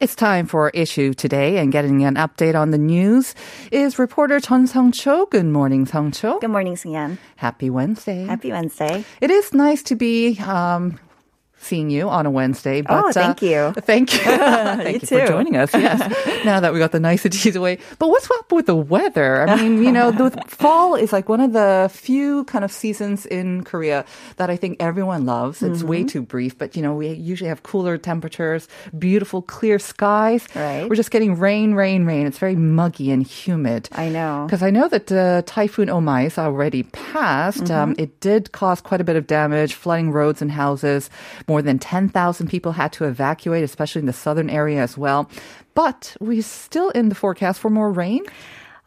It's time for issue today and getting an update on the news is reporter Chun Sung Cho. Good morning, Sung Cho. Good morning, Sungyan. Happy Wednesday. Happy Wednesday. It is nice to be um, seeing you on a Wednesday. But, Oh, thank you. Thank you. thank you, for too. joining us. Yes. now that we got the niceties away. But what's up with the weather? I mean, you know, the fall is like one of the few kind of seasons in Korea that I think everyone loves. It's way Mm-hmm. too brief, but you know, we usually have cooler temperatures, beautiful clear skies. Right. We're just getting rain, rain, rain. It's very muggy and humid. I know. Because I know that uh, Typhoon Omais is already passed. Um, Mm-hmm. it did cause quite a bit of damage, flooding roads and houses. More than 10,000 people had to evacuate, especially in the southern area as well. But we're still in the forecast for more rain.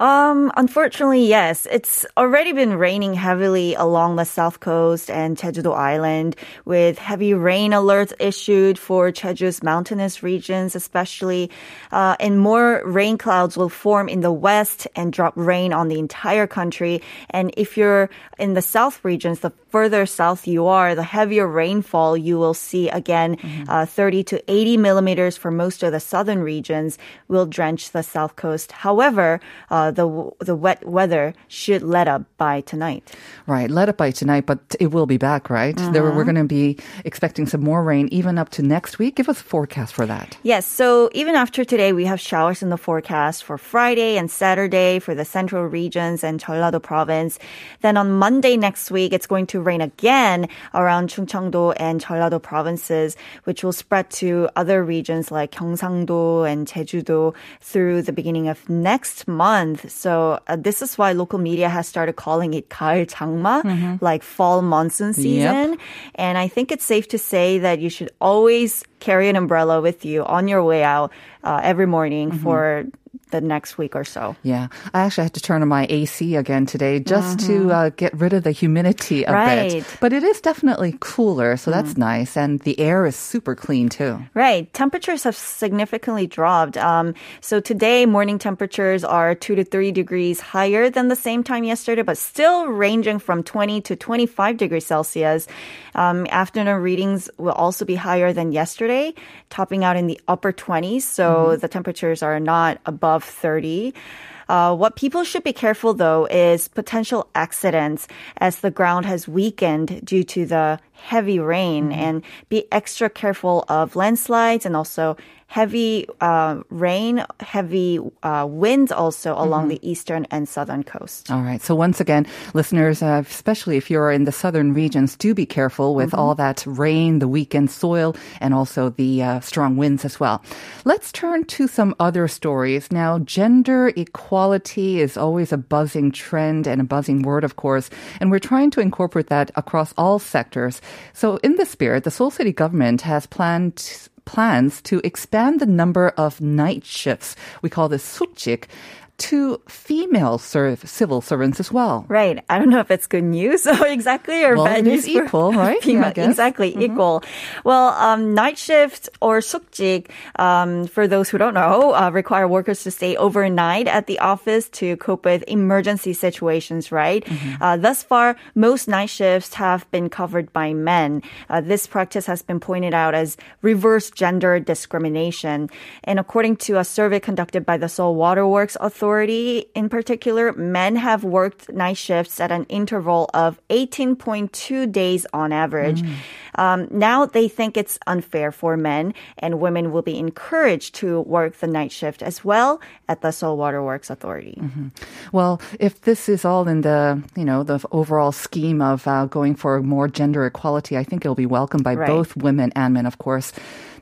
Um, unfortunately, yes. It's already been raining heavily along the south coast and Jeju-do Island with heavy rain alerts issued for Jeju's mountainous regions, especially. Uh, and more rain clouds will form in the west and drop rain on the entire country. And if you're in the south regions, the further south you are, the heavier rainfall you will see again, uh, 30 to 80 millimeters for most of the southern regions will drench the south coast. However, uh, the the wet weather should let up by tonight. Right, let up by tonight, but it will be back, right? There, we're uh-huh. going to be expecting some more rain even up to next week. Give us a forecast for that. Yes, so even after today, we have showers in the forecast for Friday and Saturday for the central regions and Jeollado province. Then on Monday next week, it's going to rain again around Chungcheongdo and Jeollado provinces, which will spread to other regions like Gyeongsangdo and Jeju-do through the beginning of next month So uh, this is why local media has started calling it 가을 장마, like fall monsoon season. And I think it's safe to say that you should always carry an umbrella with you on your way out uh, every morning for the next week or so. Yeah, I actually had to turn on my AC again today just to uh, get rid of the humidity a Right. bit. But it is definitely cooler, so that's nice. And the air is super clean too. Right. Temperatures have significantly dropped. Um, so today, morning temperatures are two to three degrees higher than the same time yesterday, but still ranging from 20 to 25 degrees Celsius. Um, afternoon readings will also be higher than yesterday, topping out in the upper 20s. So the temperatures are not above 30. Uh, what people should be careful though is potential accidents as the ground has weakened due to the heavy rain and be extra careful of landslides and also heavy uh, rain, heavy uh, winds also along the eastern and southern coast. All right. So once again, listeners, uh, especially if you're in the southern regions, do be careful with all that rain, the weakened soil, and also the uh, strong winds as well. Let's turn to some other stories. Now, gender equality is always a buzzing trend and a buzzing word, of course, and we're trying to incorporate that across all sectors. So in this spirit, the Seoul City government has planned plans to expand the number of night shifts. We call this sukjik to female serv- civil servants as well. Right. I don't know if it's good news or exactly or Well, bad news. equal, right? female- Yeah, guess. Mm-hmm. exactly equal. Well, um, night shift or sukjik, um, for those who don't know, uh, require workers to stay overnight at the office to cope with emergency situations. Right. Mm-hmm. Uh, thus far, most night shifts have been covered by men. Uh, this practice has been pointed out as reverse gender discrimination. And according to a survey conducted by the Seoul Waterworks Authority, in particular, men have worked night shifts at an interval of 18.2 days on average. Um, now they think it's unfair for men, and women will be encouraged to work the night shift as well at the Seoul Waterworks Authority. Well, if this is all in the you know the overall scheme of uh, going for more gender equality, I think it'll be welcomed by Right. both women and men, of course.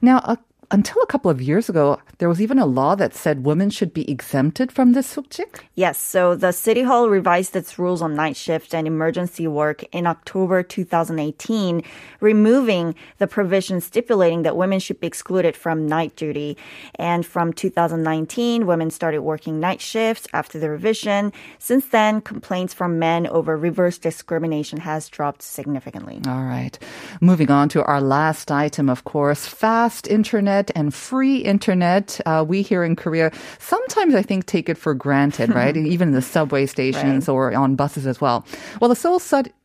Now, a until a couple of years ago, there was even a law that said women should be exempted from this sukjik. Yes, so the City Hall revised its rules on night shift and emergency work in October 2018, removing the provision stipulating that women should be excluded from night duty. And from 2019, women started working night shifts after the revision. Since then, complaints from men over reverse discrimination has dropped significantly. All right. Moving on to our last item, of course, fast internet and free internet. Uh, we here in Korea sometimes I think take it for granted, right? Even in the subway stations Right. or on buses as well. Well, the Seoul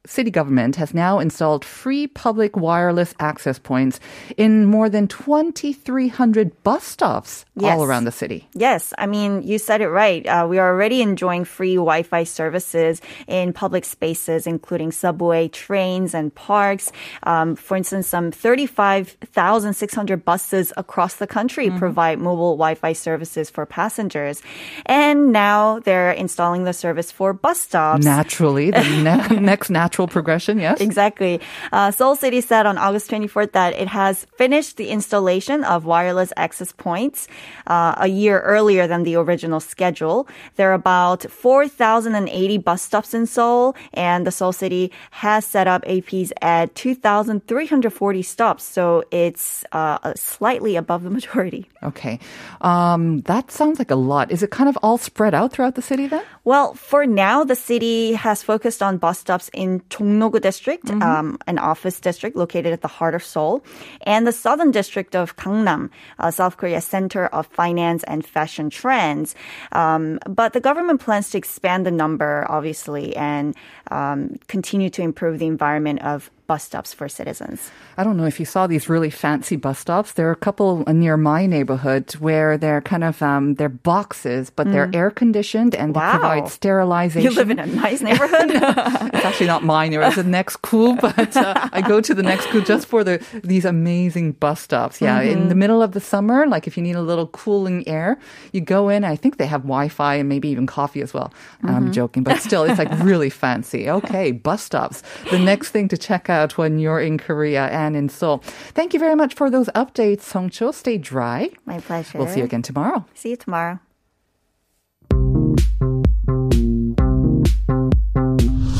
city government has now installed free public wireless access points in more than 2,300 bus stops Yes. all around the city. Yes, I mean, you said it right. Uh, we are already enjoying free Wi Fi services in public spaces, including subway, trains, and parks. Um, for instance, some 35,600 buses across the country provide mobile Wi Fi services for passengers. And now they're installing the service for bus stops. Naturally, the ne- next natural progression, yes? Exactly. Uh, Seoul City said on August 24th that it has finished the installation of wireless access points uh, a year earlier than the original schedule. There are about 4,080 bus stops in Seoul, and the Seoul City has set up APs at 2,340 stops, so it's uh, slightly above the majority. Okay. Um, that sounds like a lot. Is it kind of all spread out throughout the city then? Well, for now, the city has focused on bus stops in Jongno-gu district, um, an office district located at the heart of Seoul, and the southern district of Gangnam, uh, South Korea's center of finance and fashion trends. Um, but the government plans to expand the number, obviously, and um, continue to improve the environment of bus stops for citizens. I don't know if you saw these really fancy bus stops. There are a couple near my neighborhood where they're kind of um, they're boxes, but they're air conditioned and Wow. they provide sterilization. You live in a nice neighborhood. it's actually not mine. It was the next cool, but uh, I go to the next cool just for the these amazing bus stops. Yeah, in the middle of the summer, like if you need a little cooling air, you go in. I think they have Wi-Fi and maybe even coffee as well. I'm joking, but still, it's like really fancy. Okay, bus stops. The next thing to check out when you're in Korea and in Seoul. Thank you very much for those updates, Songcho. Stay dry. My pleasure. We'll see you again tomorrow. See you tomorrow.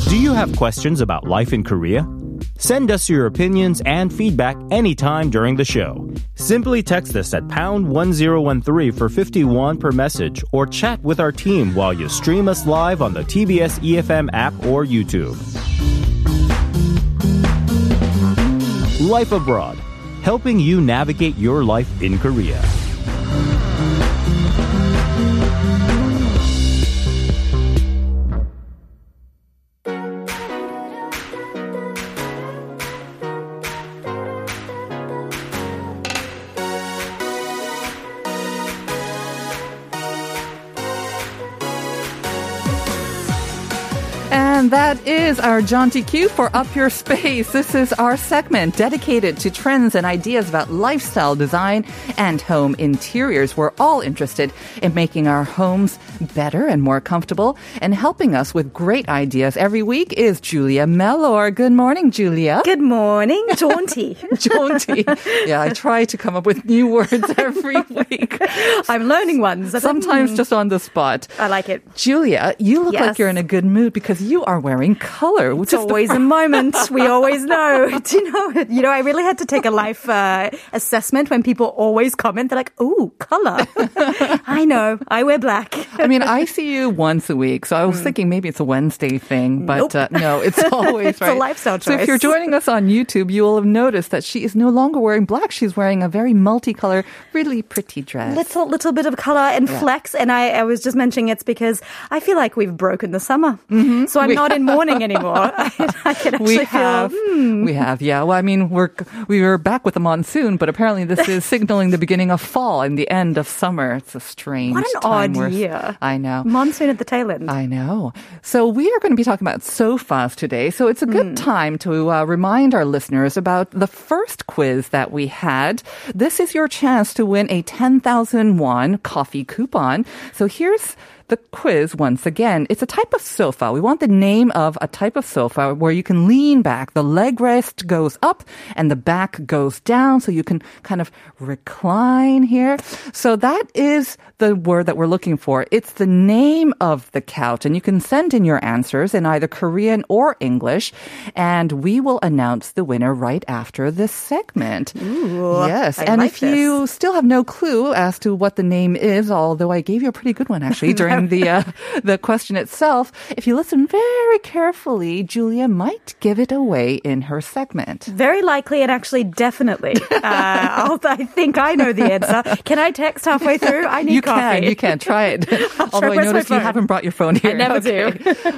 Do you have questions about life in Korea? Send us your opinions and feedback anytime during the show. Simply text us at pound 1013 for 51 per message or chat with our team while you stream us live on the TBS EFM app or YouTube. Life Abroad, helping you navigate your life in Korea. And that is our jaunty cue for Up Your Space. This is our segment dedicated to trends and ideas about lifestyle design and home interiors. We're all interested in making our homes better and more comfortable. And helping us with great ideas every week is Julia Mellor. Good morning, Julia. Good morning, jaunty. Jaunty. yeah, I try to come up with new words every week. I'm learning ones. Sometimes just on the spot. I like it. Julia, you look like you're in a good mood because you are wearing color, which It's always a moment. We always know. Do you know? You know, I really had to take a life uh, assessment when people always comment. They're like, "Oh, color." I know. I wear black. I mean, I see you once a week, so I was thinking maybe it's a Wednesday thing, but. Nope. uh, no, it's always It's a lifestyle lifestyle So if you're joining us on YouTube, you will have noticed that she is no longer wearing black. She's wearing a very multicolor, really pretty dress. Little little bit of color and flex, and I, I was just mentioning it's because I feel like we've broken the summer, so I'm not in mourning anymore. I, can actually we have, feel. hmm. we have, yeah. Well, I mean, we're we were back with the monsoon, but apparently this is signaling the beginning of fall and the end of summer. It's a strange, What an time odd year. I know. Monsoon at the tail end. I know. So we are going to be talking about sofas today. So it's a good time to uh, remind our listeners about the first quiz that we had. This is your chance to win a 10,000 won coffee coupon. So here's the quiz once again. It's a type of sofa. We want the name of a type of sofa where you can lean back. The leg rest goes up and the back goes down so you can kind of recline here. So that is the word that we're looking for. It's the name of the couch and you can send in your answers in either Korean or English and we will announce the winner right after this segment. Ooh, yes. I and like if you still have no clue as to what the name is, although I gave you a pretty good one actually during the uh, the question itself, if you listen very carefully, Julia might give it away in her segment. Very likely and actually definitely. Uh, I'll, think I know the answer. Can I text halfway through? I need to. You coffee. can, you can try it. Although I noticed you haven't brought your phone here. I never do.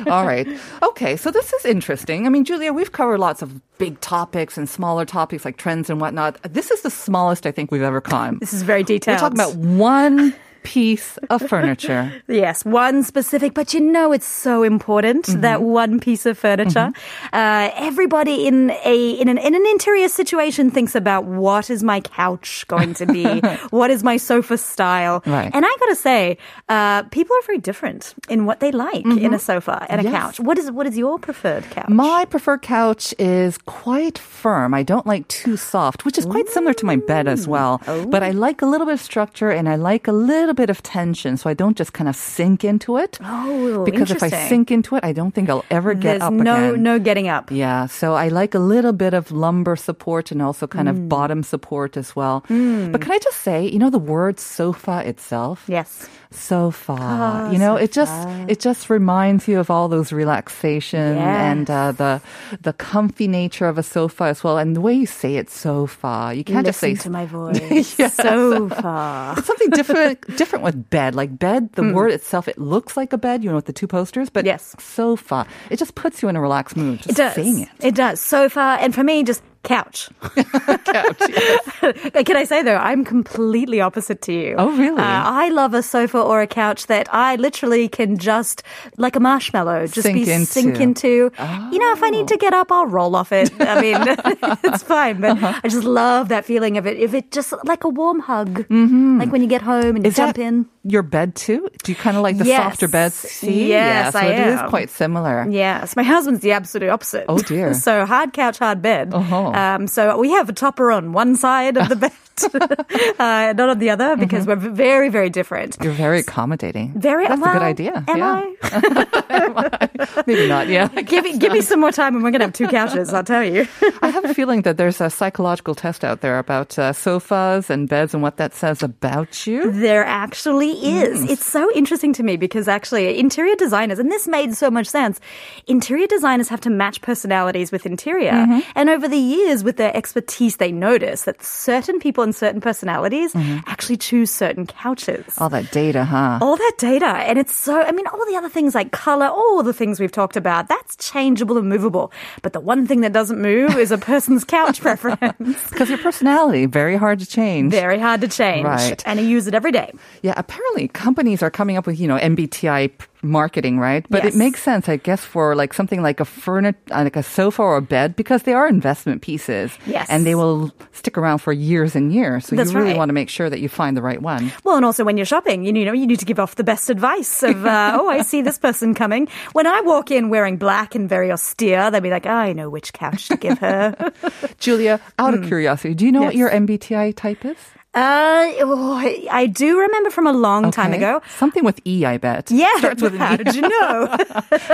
All right. Okay, so this is interesting. I mean, Julia, we've covered lots of big topics and smaller topics like trends and whatnot. This is the smallest I think we've ever come. This is very detailed. We're talking about one piece of furniture. Yes, one specific, but you know it's so important Mm-hmm. that one piece of furniture. Uh, everybody in a in an in an interior situation thinks about what is my couch going to be, what is my sofa style, Right. and I gotta say, uh, people are very different in what they like in a sofa and a Mm-hmm. Yes. couch. What is what is your preferred couch? My preferred couch is quite firm. I don't like too soft, which is quite similar to my bed as well. But I like a little bit of structure and I like a little bit of tension so I don't just kind of sink into it. Oh, because if I sink into it, I don't think I'll ever get There's up no again. no getting up. Yeah, so I like a little bit of lumbar support and also kind Mm. of bottom support as well. But can I just say, you know, the word sofa itself? Yes. Sofa. Ah, you know, it just it just reminds you of all those relaxation and uh, the the comfy nature of a sofa as well, and the way you say it, so far. You can't just say to my voice. Sofa. it's something different different with bed. Like bed, the word itself, it looks like a bed, you know, with the two posters, but. Yes. sofa, it just puts you in a relaxed mood. Just It does. saying it. It does. Sofa, and for me, just couch. Couch. Can I say though, I'm completely opposite to you. Oh, really? Uh, I love a sofa or a couch that I literally can just, like a marshmallow, just Sink be into. sink into. You know, if I need to get up, I'll roll off it. I mean, it's fine, but Uh-huh. I just love that feeling of it. If it just like a warm hug, like when you get home and you Mm-hmm. Is jump that in. Your bed too? Do you kind of like the Yes. softer beds? See, Yes, yeah, so I it is am. quite similar. Yes, my husband's the absolute opposite. Oh, dear. so hard couch, hard bed. Uh-huh. Um, so we have a topper on one side of the bed, uh, not on the other, because we're very, very different. You're very accommodating. Very. That's well, a good idea. Am yeah. I? Maybe not. Yeah. give me, give me some more time, and we're gonna have two couches. I'll tell you. I have a feeling that there's a psychological test out there about uh, sofas and beds and what that says about you. There actually is. It's so interesting to me because actually interior designers, and this made so much sense, interior designers have to match personalities with interior. And over the years, with their expertise, they notice that certain people and certain personalities mm-hmm. actually choose certain couches. All that data, huh? All that data. And it's so, I mean, all the other things like color, all the things we've talked about, that's changeable and movable. But the one thing that doesn't move is a person's couch preference. Because your personality, very hard to change. Very hard to change. Right. And I use it every day. Yeah, apparently companies are coming up with, you know, MBTI marketing, right? But Yes. it makes sense, I guess, for like something like a furniture, like a sofa or a bed, because they are investment pieces. Yes. And they will stick around for years and years. So That's you really right. want to make sure that you find the right one. Well, and also when you're shopping, you know, you need to give off the best advice of, uh, oh, I see this person coming. When I walk in wearing black and very austere, they'll be like, oh, I know which couch to give her. Julia, out of curiosity, do you know what Hmm. Your MBTI type is? Uh, oh, I- do remember from a long time ago. Something with E, I bet. Yeah, Starts with an how E. did you know?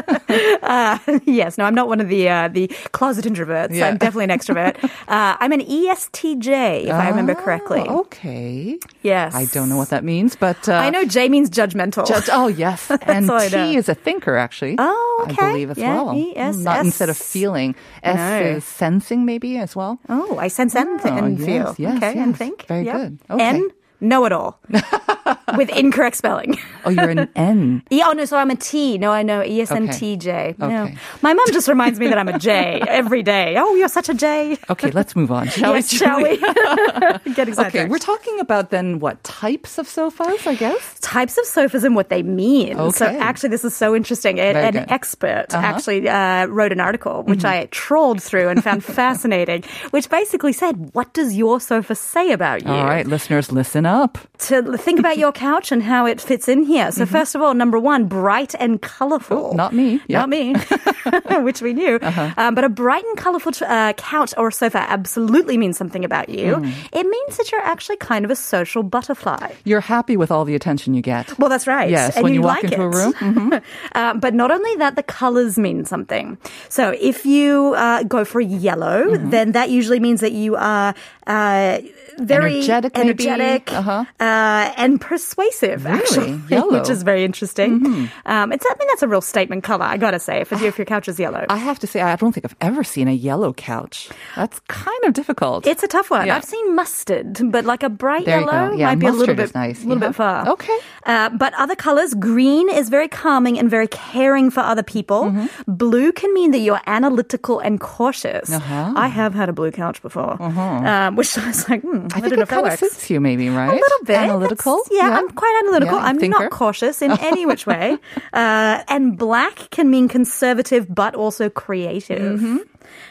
uh, yes, no, I'm not one of the uh, the closet introverts. Yeah. I'm definitely an extrovert. Uh, I'm an ESTJ, if I remember correctly. Oh, okay. Yes, I don't know what that means, but uh, I know J means judgmental. Judge, oh yes, and T is a thinker actually. Oh, I believe as Yeah, well. E, S, Not instead of feeling. S No. is sensing maybe as well. Oh, I sense and, Oh, and yes, feel. yes, okay, and think. Very good. Okay. N, know it all. With incorrect spelling. Oh, you're an N. E, oh, no, so I'm a T. No, I know. E ESNTJ. No. Okay. My mom just reminds me that I'm a J every day. Oh, you're such a J. Okay, let's move on. Shall yes, we? shall we? Get excited. Okay, we're talking about then what types of sofas, I guess. types of sofas and what they mean. Okay. So actually, this is so interesting. Very an good. Uh-huh. expert actually uh, wrote an article which Mm-hmm. I trawled through and found fascinating, which basically said, "What does your sofa say about you?" All right, listeners, listen up. To think about your couch and how it fits in here. So first of all, number one, bright and colorful. Oh, not me. Yeah. Not me, which we knew. Um, but a bright and colorful uh, couch or sofa absolutely means something about you. It means that you're actually kind of a social butterfly. You're happy with all the attention you get. Well, that's right. Yes, and when you, you walk like into a it. room. Mhm. Uh, but not only that, the colors mean something. So if you uh, go for yellow, Mm-hmm. then that usually means that you are uh, very Energetic, energetic Uh-huh. uh, and persuasive, Really? actually, Yellow. Mm-hmm. which is very interesting. Um, it's, I mean, that's a real statement color, I gotta say, if, if your couch is yellow. I have to say, I don't think I've ever seen a yellow couch. That's kind of difficult. It's a tough one. Yeah. I've seen mustard, but like a bright There yellow. Yeah, might be a little bit, nice. little Yeah. bit far. Okay. Uh, but other colors, green is very calming and very caring for other people. Mm-hmm. Blue can mean that you're analytical and cautious. Uh-huh. I have had a blue couch before, um, which I was like, hmm, I I, think it kind of suits you, maybe, right? A little bit. Analytical. That's- Yeah, I'm quite analytical. Yeah, I'm thinker. not cautious in any which way. Uh, and black can mean conservative, but also creative. Mm-hmm.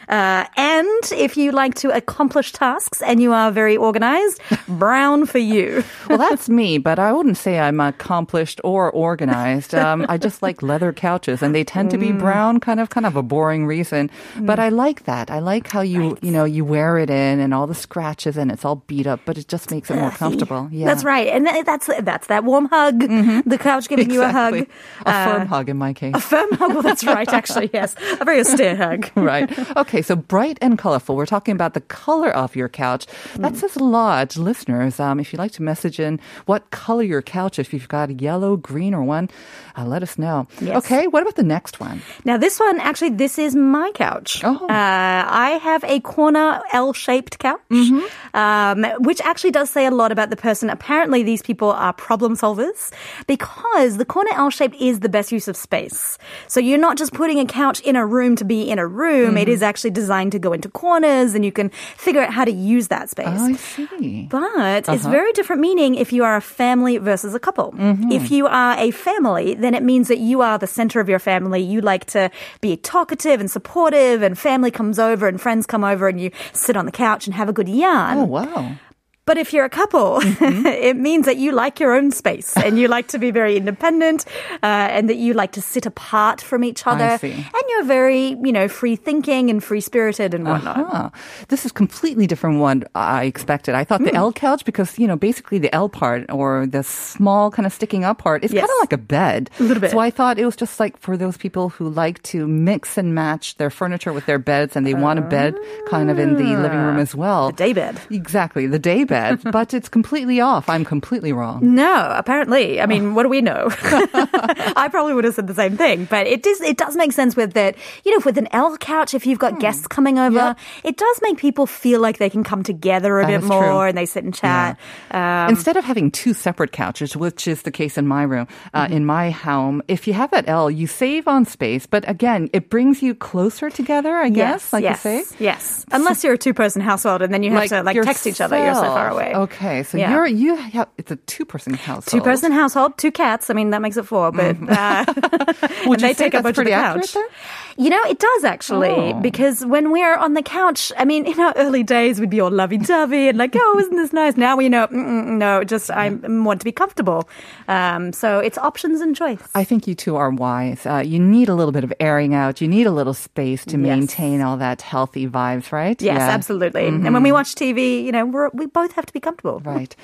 Uh, and if you like to accomplish tasks and you are very organized, brown for you. well, that's me, but I wouldn't say I'm accomplished or organized. Um, I just like leather couches, and they tend to be brown, kind of, kind of a boring reason. But I like that. I like how you, you know, you wear it in, and all the scratches, and it's all beat up, but it just makes it more comfortable. Yeah, That's right. And that's that's that warm hug, the couch giving you a hug. Exactly. A firm hug in my case. A firm hug. Well, that's right, actually, yes. A very austere hug. right. Okay, so bright and colorful. We're talking about the color of your couch. That says a lot, listeners. Um, if you'd like to message in what color your couch, if you've got a yellow, green, or one, uh, let us know. Yes. Okay, what about the next one? Now, this one, actually, this is my couch. Oh. Uh, I have a corner L-shaped couch, um, which actually does say a lot about the person. Apparently, these people are problem solvers because the corner L shape is the best use of space. So you're not just putting a couch in a room to be in a room. It is mm. actually designed to go into corners, and you can figure out how to use that space. Oh, I see. But it's uh-huh. very different meaning if you are a family versus a couple. Mm-hmm. If you are a family, then it means that you are the center of your family. You like to be talkative and supportive, and family comes over and friends come over, and you sit on the couch and have a good yarn. Oh, wow. But if you're a couple, it means that you like your own space and you like to be very independent uh, and that you like to sit apart from each other. And you're very, you know, free thinking and free spirited and whatnot. Huh. This is completely different one I expected. I thought Hmm. the L couch because you know basically the L part or the small kind of sticking up part is Yes. kind of like a bed. A little bit. So I thought it was just like for those people who like to mix and match their furniture with their beds and they want a bed kind of in the living room as well. The daybed. Exactly, the day bed. but it's completely off. I'm completely wrong. No, apparently. I mean, what do we know? I probably would have said the same thing, but it does it does make sense with that. You know, with an L couch, if you've got guests coming over, Yep. it does make people feel like they can come together a That bit more true. and they sit and chat. Um, Instead of having two separate couches, which is the case in my room, uh, Mm-hmm. in my home, if you have that L, you save on space. But again, it brings you closer together, I guess, like yes, you say. Yes, unless you're a two-person household and then you have to like text each other. You're so far yourself. away. Okay, so Yeah. you're you have it's a two person household. Two-person household, two cats. I mean, that makes it four, but uh, Would you they take up much of pretty the couch. You know, it does actually, Oh. because when we're on the couch, I mean, in our early days, we'd be all lovey-dovey and like, oh, isn't this nice? Now we know, no, just I want to be comfortable. Um, so it's options and choice. I think you two are wise. Uh, you need a little bit of airing out. You need a little space to Yes. maintain all that healthy vibes, right? Yes, Yeah. absolutely. And when we watch TV, you know, we're, we both have to be comfortable. Right.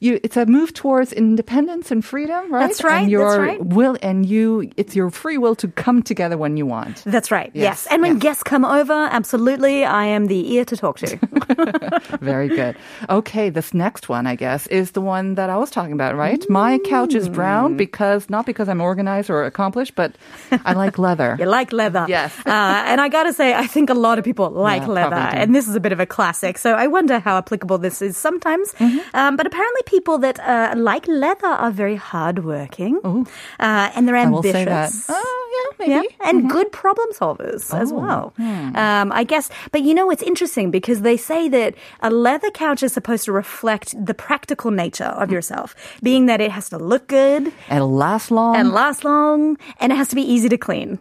You, it's a move towards independence and freedom, right? That's right, And that's your right. will, and you, it's your free will to come together when you want. That's right. Yes. Yes, And when yes. guests come over, absolutely, I am the ear to talk to. Very good. Okay, this next one, I guess, is the one that I was talking about, right? My couch is Mm. brown because, not because I'm organized or accomplished, but I like leather. You like leather. Yes. Uh, and I got to say, I think a lot of people like Yeah, leather. And this is a bit of a classic. So I wonder how applicable this is sometimes. Mm-hmm. Um, but apparently, people that uh, like leather are very hardworking. Uh, and they're ambitious. Oh, yeah, maybe. Yeah, and good problem solvers as Oh, well. Um, I guess, but you know, it's interesting because they say that a leather couch is supposed to reflect the practical nature of yourself, being that it has to look good It'll last long. and last long, and it has to be easy to clean.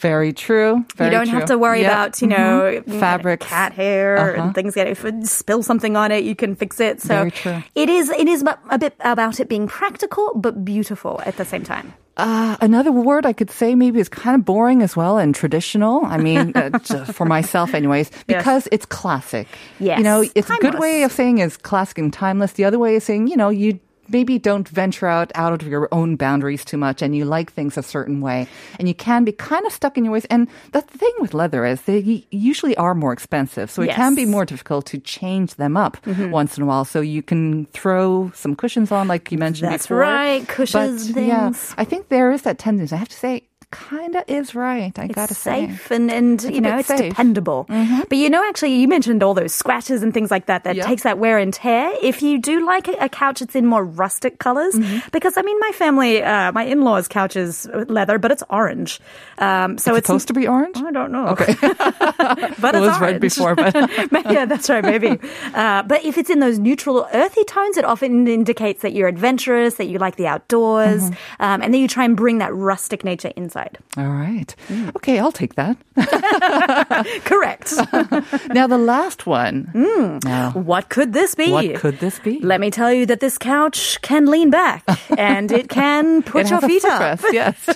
Very true. Very you don't true. have to worry Yep. about, you know, Mhm. fabrics. cat hair Uh-huh. and things get if you spill something on it, you can fix it. So it is it is a bit about it being practical but beautiful at the same time. Uh, another word I could say maybe is kind of boring as well and traditional. I mean, uh, for myself, anyways, because it's classic. Yes, You know, it's a good way of saying is classic and timeless. The other way is saying, you know, you maybe don't venture out out of your own boundaries too much and you like things a certain way and you can be kind of stuck in your ways and the thing with leather is they usually are more expensive so it can be more difficult to change them up mm-hmm. once in a while so you can throw some cushions on like you mentioned That's before right, cushions, but, yeah. I think there is that tendency. I have to say, kind of is right. I It's gotta say. safe and, and you know, it's safe. Mm-hmm. dependable. But you know, actually, you mentioned all those scratches and things like that that Yeah. takes that wear and tear. If you do like a, couch, it's in more rustic colors. Mm-hmm. Because, I mean, my family, uh, my in laws' couch is leather, but it's orange. Um, so It's it's, supposed to be orange. I don't know. Okay, but it it's was red orange. before, but yeah, that's right, maybe. Uh, but if it's in those neutral, earthy tones, it often indicates that you're adventurous, that you like the outdoors, Mm-hmm. um, and then you try and bring that rustic nature inside. All right. Mm. Okay, I'll take that. Correct. now the last one. Now, what could this be? what could this be? Let me tell you that this couch can lean back and it can put it your feet up. Yes.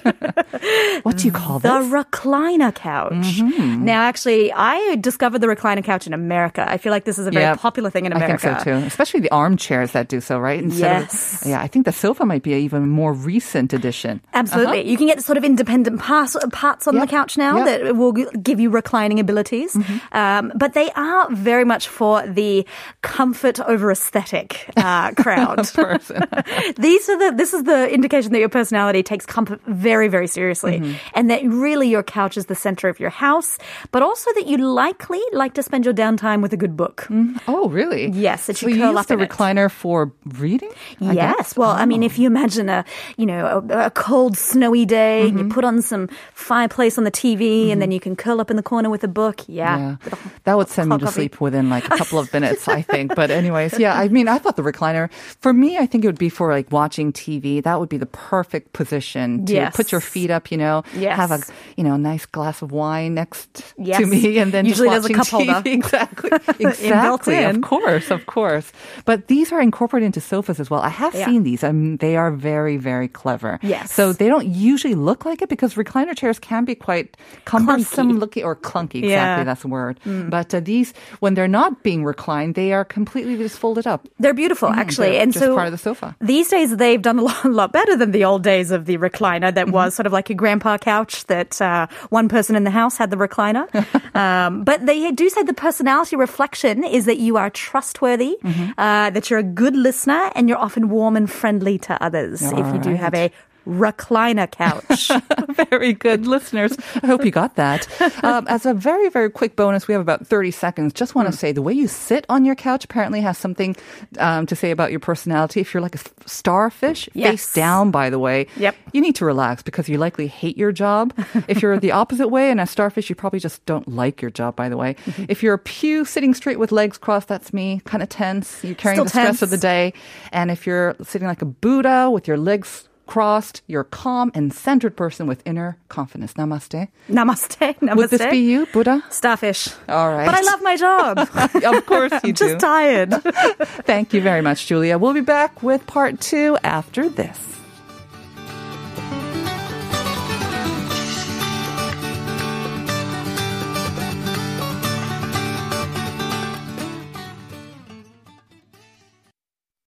what do you call The this? recliner couch. Mm-hmm. Now, actually, I discovered the recliner couch in America. I feel like this is a very Yeah, popular thing in America. I think so too. Especially the armchairs that do so, right? Instead Yes. Of, yeah, I think the sofa might be an even more recent addition. Absolutely. You can get the sort of independent parts, parts on. Yep. the couch now Yep. Mm-hmm. that will give you reclining abilities. Um, but they are very much for the comfort over aesthetic uh, crowd. These are the this is the indication that your personality takes comfort very very seriously Mm-hmm. and that really your couch is the center of your house but also that you likely like to spend your downtime with a good book oh, really? Yes, that so you you curl use up the in it. recliner for reading? I yes guess? well i mean if you imagine a you know a, a cold snowy day and you Mm-hmm. Put on some fireplace on the tv and then you can curl up in the corner with a book yeah, Yeah, that would send me to coffee. sleep within like a couple of minutes, I think. But anyways, yeah, I mean, I thought the recliner for me, I think it would be for like watching TV. That would be the perfect position to Yes. put your feet up, you know, Yes. have a you know nice glass of wine next Yes. to me, and then Usually just there's a cup holder. TV. Exactly, exactly. Of course, of course. But these are incorporated into sofas as well. I have Yeah. seen these. I mean, they are very, very clever. Yes. So they don't usually look like it because recliner chairs can be quite cumbersome Clunky. looking or clunky. Exactly, Yeah. Mm. that's the word. But uh, these, when they're not being reclined, they are completely just folded up. they're beautiful actually Mm-hmm. They're and just so part of the sofa. These days, they've done a lot, a lot better than the old days of the recliner that Mm-hmm. was sort of like a grandpa couch that uh, one person in the house had the recliner. um, but they do say the personality reflection is that you are trustworthy, Mm-hmm. uh, that you're a good listener, and you're often warm and friendly to others if you do have a recliner couch. very good listeners. I hope you got that. Um, as a very, very quick bonus, we have about 30 seconds. Just want to say the way you sit on your couch apparently has something um, to say about your personality. If you're like a starfish, Yes. face down, by the way, Yep. you need to relax because you likely hate your job. if you're the opposite way and a starfish, you probably just don't like your job, by the way. Mm-hmm. If you're a pew sitting straight with legs crossed, that's me, kind of tense. You're carrying Still the stress of the day. And if you're sitting like a Buddha with your legs crossed, you're calm and centered person with inner confidence. Namaste. Namaste. Namaste. Would this be you, Buddha? Starfish. All right. But I love my job. of course you I'm just tired. Thank you very much, Julia. We'll be back with part two after this.